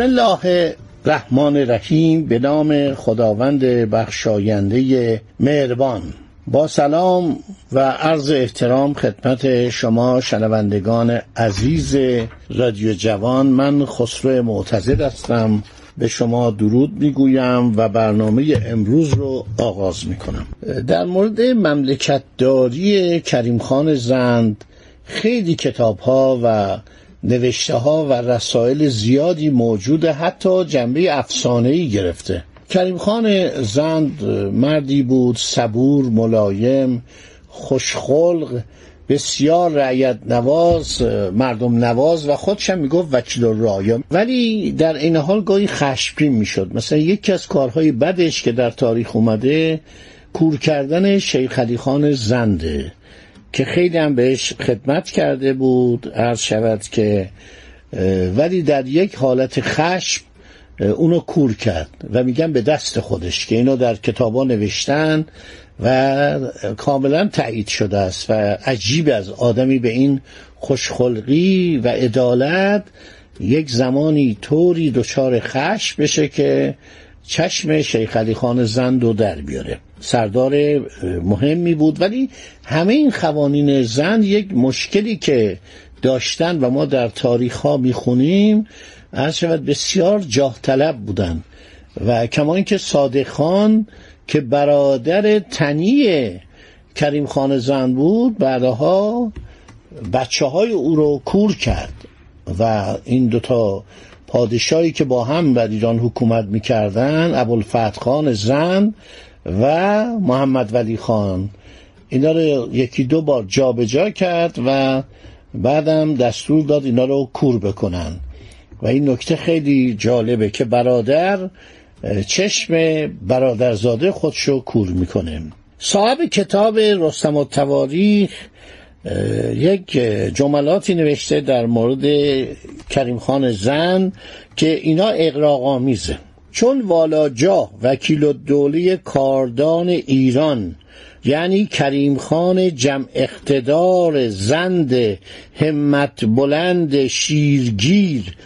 بسم الله الرحمن الرحیم به نام خداوند بخشاینده مهربان. با سلام و عرض احترام خدمت شما شنوندگان عزیز رادیو جوان من خسرو معتزد هستم. به شما درود می‌گویم و برنامه امروز رو آغاز می‌کنم. در مورد مملکتداری کریم خان زند خیلی کتاب ها و نوشته ها و رسائل زیادی موجوده حتی جنبه افسانه‌ای گرفته. کریم خان زند مردی بود صبور ملایم خوشخلق بسیار رعیت نواز مردم نواز و خودشم می‌گفت وکیل رایا ولی در این حال گاهی خشمگین می‌شد. مثلا یکی از کارهای بدش که در تاریخ اومده کور کردن شیخ علی خان زنده. که خیلی هم بهش خدمت کرده بود عرض شود که ولی در یک حالت خشم اونو کور کرد و میگن به دست خودش که اینو در کتابا نوشتن و کاملا تایید شده است و عجیب از آدمی به این خوشخلقی و عدالت یک زمانی طوری دچار خشم بشه که چشم شیخ علی خان زند رو در بیاره. سردار مهمی بود. ولی همه این قوانین زند یک مشکلی که داشتن و ما در تاریخ ها می‌خونیم از شود بسیار جاه طلب بودن. و کما اینکه صادق خان که برادر تنی کریم خان زند بود بعدها بچه های او رو کور کرد. و این دوتا پادشاهی که با هم بر ایران حکومت می‌کردن ابوالفتح خان زن و محمد ولی خان. اینا رو یکی دو بار جابجا جا کرد و بعدم دستور داد اینا رو کور بکنن. و این نکته خیلی جالبه که برادر چشم برادرزاده خودشو کور می‌کنه. صاحب کتاب رستم و تواریخ یک جملاتی نوشته در مورد کریم خان زن که اینا اقراقامیزه چون والاجا وکیل الدوله کاردان ایران یعنی کریم خان جمع اقتدار زند همت بلند شیرگیر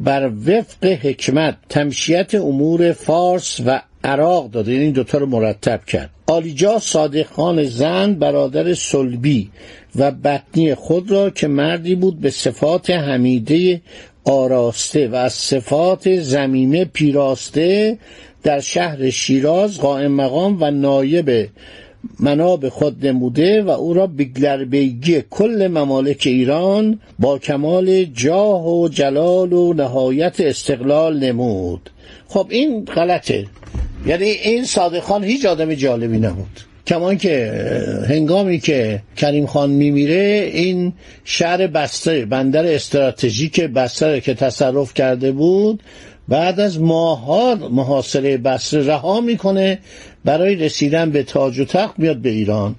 بر وفق حکمت تمشیت امور فارس و عراق داده. این دوتا رو مرتب کرد. آلیجا صادق خان زن برادر سلبی و بطنی خود را که مردی بود به صفات حمیده آراسته و از صفات زمینه پیراسته در شهر شیراز قائم مقام و نایب مناب خود نموده و او را بگلربیگی کل ممالک ایران با کمال جاه و جلال و نهایت استقلال نمود. خب این غلطه. یعنی این صادق خان هیچ آدم جالبی نبود. کمان که هنگامی که کریم خان میمیره این شهر بسته بندر استراتژیک بسته که تصرف کرده بود بعد از ماهها محاصره بسته رها می‌کنه برای رسیدن به تاج و تخت میاد به ایران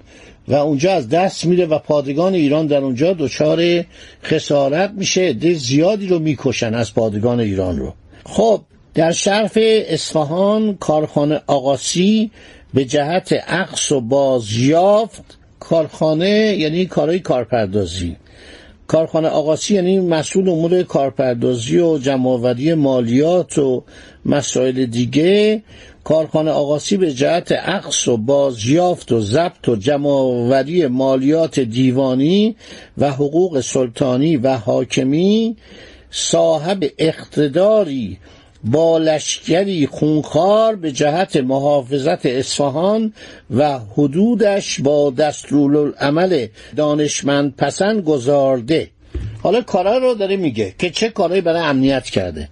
و اونجا از دست میره و پادگان ایران در اونجا دچار خسارت میشه عده زیادی رو می‌کشن از پادگان ایران رو. خب در شرف اصفهان کارخانه آقاسی به جهت عقص و بازیافت کارخانه یعنی کارهای کارپردازی. کارخانه آقاسی یعنی مسئول امور کارپردازی و جمعآوری مالیات و مسائل دیگه. کارخانه آقاسی به جهت عقص و بازیافت و ضبط و جمعآوری مالیات دیوانی و حقوق سلطانی و حاکمی صاحب اقتداری با لشکری خونخوار به جهت محافظت اصفهان و حدودش با دستورالعمل دانشمند پسند گذارده حالا کارا رو داره میگه که چه کارهایی برای امنیت کرده.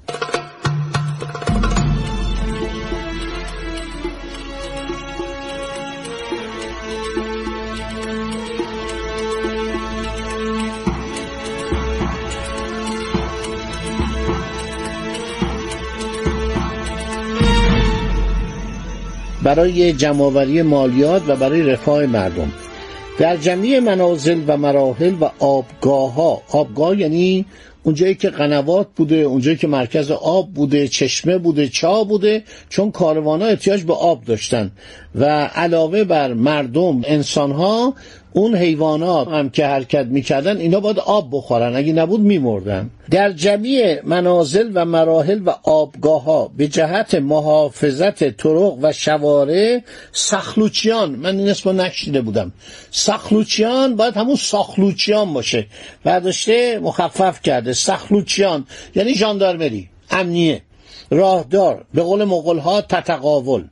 برای جمعآوری مالیات و برای رفاه مردم. در جمعی منازل و مراحل و آبگاه ها آبگاه یعنی اونجایی که قنوات بوده اونجایی که مرکز آب بوده چشمه بوده چا بوده چون کاروان ها احتیاج به آب داشتن. و علاوه بر مردم انسان ها اون حیوانات هم که حرکت می‌کردن اینا باید آب بخورن. اگه نبود میمردن. در جمعی منازل و مراحل و آبگاه ها به جهت محافظت طرق و شوارع سخلوچیان من این اسمو نشیده بودم. سخلوچیان باید همون ساخلوچیان باشه. برداشته مخفف کرده. سخلوچیان یعنی جاندارمری امنیه. راهدار به قول مغول ها تتقاول.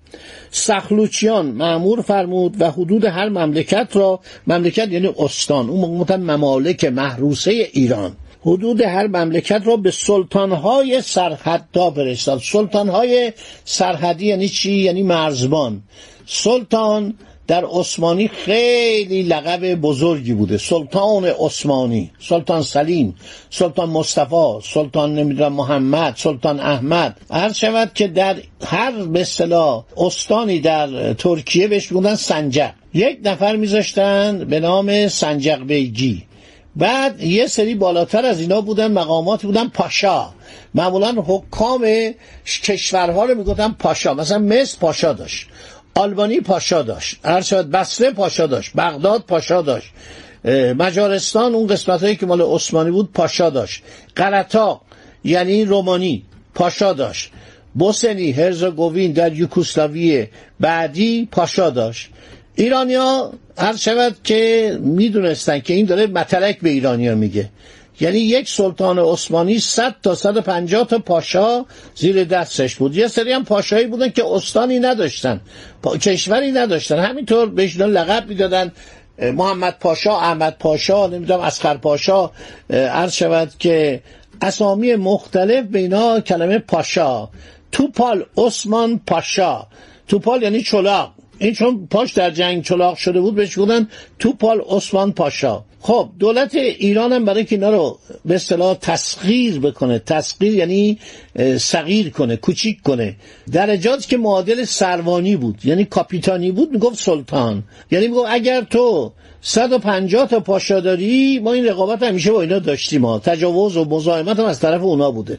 سخلوچیان معمور فرمود و حدود هر مملکت را مملکت یعنی استان اون موقع ممالک محروسه ایران. حدود هر مملکت را به سلطانهای سرحدها فرستاد. سلطانهای سرحدی یعنی چی؟ یعنی مرزبان. سلطان در عثمانی خیلی لقب بزرگی بوده. سلطان عثمانی سلطان سلیم سلطان مصطفی سلطان نمی‌دونم محمد سلطان احمد. هر شود که در هر به اصطلاح استانی در ترکیه بهش بودن سنجق. یک نفر میذاشتن به نام سنجق بیگی. بعد یه سری بالاتر از اینا بودن مقامات بودن پاشا. معمولا حکام کشورها رو می‌گفتن پاشا. مثلا مصر پاشا داشت. آلبانی پاشا داشت هر شد بصره پاشا داشت بغداد پاشا داشت مجارستان اون قسمت هایی که مال عثمانی بود پاشا داشت. قرطا یعنی رومانی پاشا داشت. بوسنی هرزگوین در یوکوسلاویه بعدی پاشا داشت. ایرانیا هر شود که می‌دونستن که این داره متلک به ایرانیا میگه. یعنی یک سلطان عثمانی 100 تا 150 تا پاشا زیر دستش بود. یه سری هم پاشایی بودن که استانی نداشتن. کشوری نداشتن. همینطور بهش لقب می‌دادن. محمد پاشا احمد پاشا نمی‌دونم اسخر پاشا. عرض شود که اسامی مختلف به اینا کلمه پاشا. توپال عثمان پاشا. توپال یعنی چلاق. این چون پاش در جنگ چلاق شده بود بهش بودن توپال عثمان پاشا. خب دولت ایران هم برای که اینا رو به اصطلاح تسخیر بکنه. تسخیر یعنی صغیر کنه کوچیک کنه. درجات که معادل سروانی بود یعنی کاپیتانی بود می‌گفت سلطان. یعنی می‌گفت اگر تو 150 تا پاشا داری ما این رقابت همیشه با اینا داشتیم ما تجاوز و مزاحمت هم از طرف اونا بوده.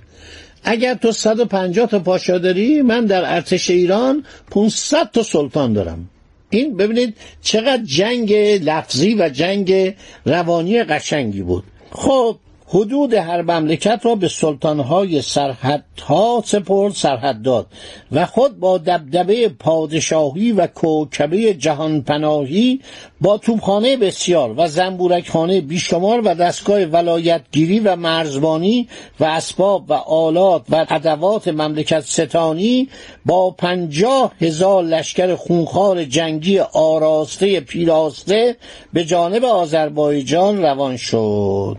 اگر تو 150 تا پاشا داری من در ارتش ایران 500 تا سلطان دارم. این ببینید چقدر جنگ لفظی و جنگ روانی قشنگی بود. خب حدود هر مملکت را به سلطانهای سرحدها سپرد سرحد داد و خود با دبدبه پادشاهی و کوکبه جهان پناهی با توبخانه بسیار و زنبورکخانه بیشمار و دستگاه ولایتگیری و مرزبانی و اسباب و آلات و ادوات مملکت ستانی با پنجاه هزار لشکر خونخوار جنگی آراسته پیراسته به جانب آذربایجان روان شد.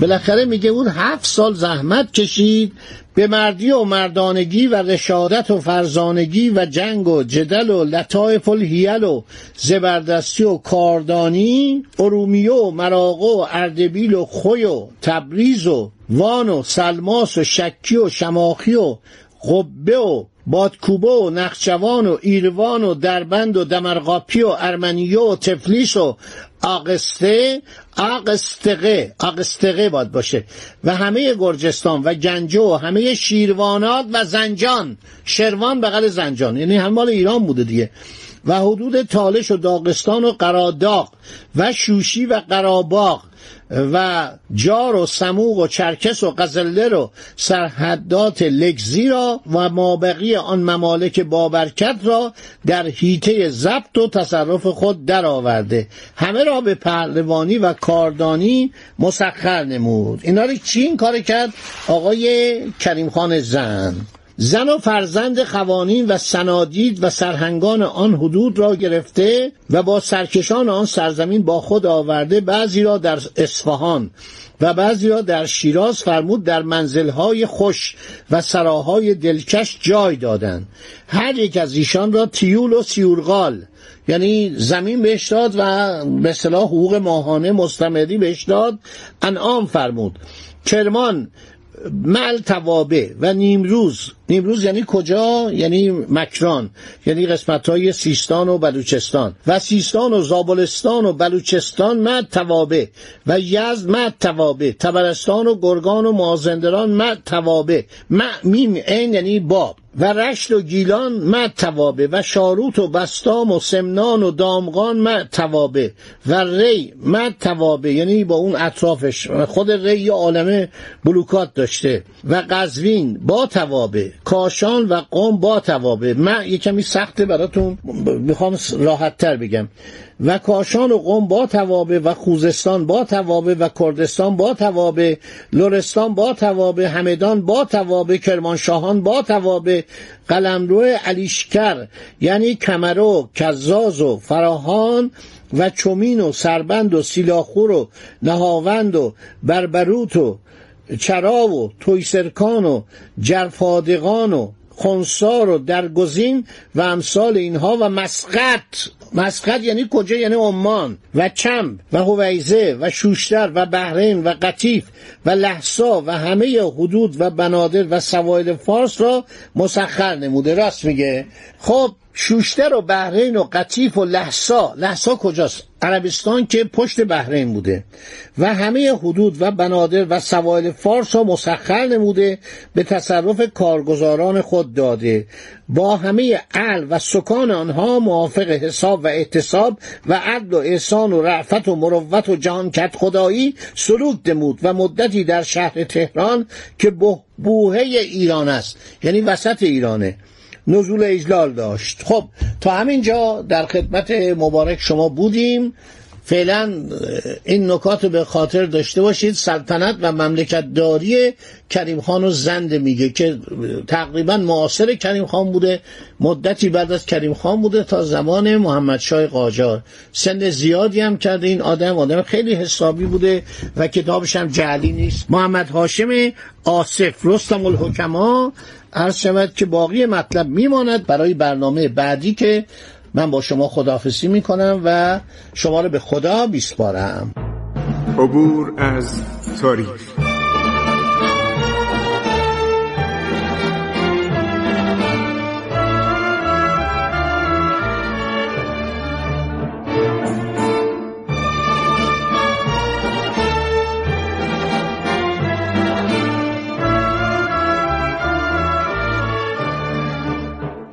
بالاخره میگه اون هفت سال زحمت کشید به مردی و مردانگی و رشادت و فرزانگی و جنگ و جدل و لطایف الهیل و زبردستی و کاردانی ارومیه و مراغه و اردبیل و خوی و تبریز و وان و سلماس و شکی و شماخی و قبه و بادکوبه و نخچوان و ایروان و دربند و دمرقاپی و ارمنیه و تفلیس و آقسته آقستقه آقستقه باید باشه. و همه گرجستان و گنجه و همه شیروانات و زنجان. شروان بغل زنجان. یعنی هم مال ایران بوده دیگه. و حدود تالش و داغستان و قراداق و شوشی و قراباق و جار و سموق و چرکس و قزله رو سرحدات لگزی را و مابقی آن ممالک بابرکت را در هیته ضبط و تصرف خود درآورده همه را به پهلوانی و کاردانی مسخر نمود. اینا رو چی این کار کرد؟ آقای کریم خان زن. زن و فرزند قوانین و سنادید و سرهنگان آن حدود را گرفته و با سرکشان آن سرزمین با خود آورده بعضی را در اصفهان و بعضی را در شیراز فرمود در منزلهای خوش و سراهای دلکش جای دادند. هر یک از ایشان را تیول و سیورغال یعنی زمین بهش داد و به صلاح حقوق ماهانه مستمری بهش داد انعام فرمود. کرمان مل توابه و نیمروز نیمروز یعنی کجا؟ یعنی مکران. یعنی قسمت های سیستان و بلوچستان. و سیستان و زابلستان و بلوچستان مد توابه و یزد مد توابه تبرستان و گرگان و مازندران مد توابه میم این یعنی باب. و رشت و گیلان مد توابه و شاروت و بستام و سمنان و دامغان مد توابه و ری مد توابه یعنی با اون اطرافش. خود ری عالمه بلوکات داشته. و قزوین با توابه کاشان و قوم با توابه من یه کمی سخته براتون می‌خوام راحت تر بگم. و کاشان و قوم با توابه و خوزستان با توابه و کردستان با توابه لرستان با توابه همدان با توابه کرمانشاهان با توابه قلمرو علیشکر یعنی کمرو کزاز و فراهان و چومین و سربند و سیلاخور و نهاوند و بربروت و چرا و تویسرکان و جرفادقان و خونسار و درگزین و امثال اینها و مسقط. مسقط یعنی کجا؟ یعنی عمان و چم و هویزه و شوشتر و بحرین و قطیف و لحسا و همه حدود و بنادر و سوایل فارس را مسخر نموده. راست میگه؟ خب شوشتر و بحرین و قطیف و لحسا. لحسا کجاست؟ عربستان که پشت بحرین بوده و همه حدود و بنادر و سوایل فارس را مسخر نموده به تصرف کارگزاران خود داده. با همه عل و سکان آنها موافق حساب و احتساب و عدل و احسان و رعفت و مروت و جهان کت خدایی سلوک نمود و مدتی در شهر تهران که بوهه ایران است. یعنی وسط ایرانه. نزول اجلال داشت. خب تا همینجا در خدمت مبارک شما بودیم. فعلا این نکات به خاطر داشته باشید. سلطنت و مملکت داری کریم خان و زنده میگه که تقریبا معاصر کریم خان بوده. مدتی بعد از کریم خان بوده تا زمان محمد شای قاجار. سن زیادی هم کرده این آدم. آدم خیلی حسابی بوده و کتابش هم جعلی نیست. محمد هاشم آصف رستم الحکما عرض شود که باقی مطلب میماند برای برنامه بعدی که من با شما خداحافظی می‌کنم و شما رو به خدا بیسپارم عبور از تاریخ.